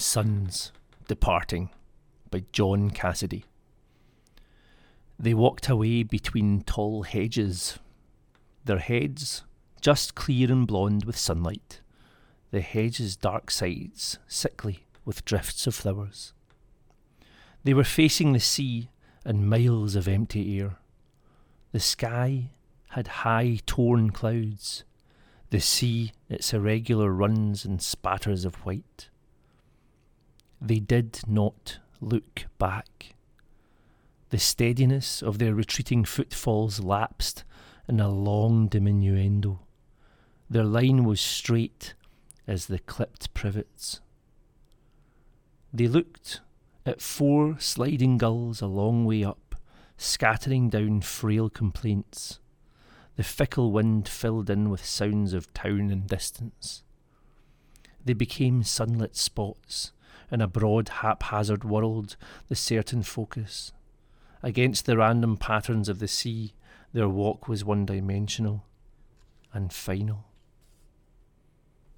Sons Departing by John Cassidy. They walked away between tall hedges, their heads just clear and blonde with sunlight, the hedges' dark sides sickly with drifts of flowers. They were facing the sea and miles of empty air. The sky had high torn clouds, the sea its irregular runs and spatters of white. They did not look back. The steadiness of their retreating footfalls lapsed in a long diminuendo. Their line was straight as the clipped privets. They looked at four sliding gulls a long way up, scattering down frail complaints. The fickle wind filled in with sounds of town and distance. They became sunlit spots in a broad, haphazard world, the certain focus. Against the random patterns of the sea, their walk was one dimensional and final.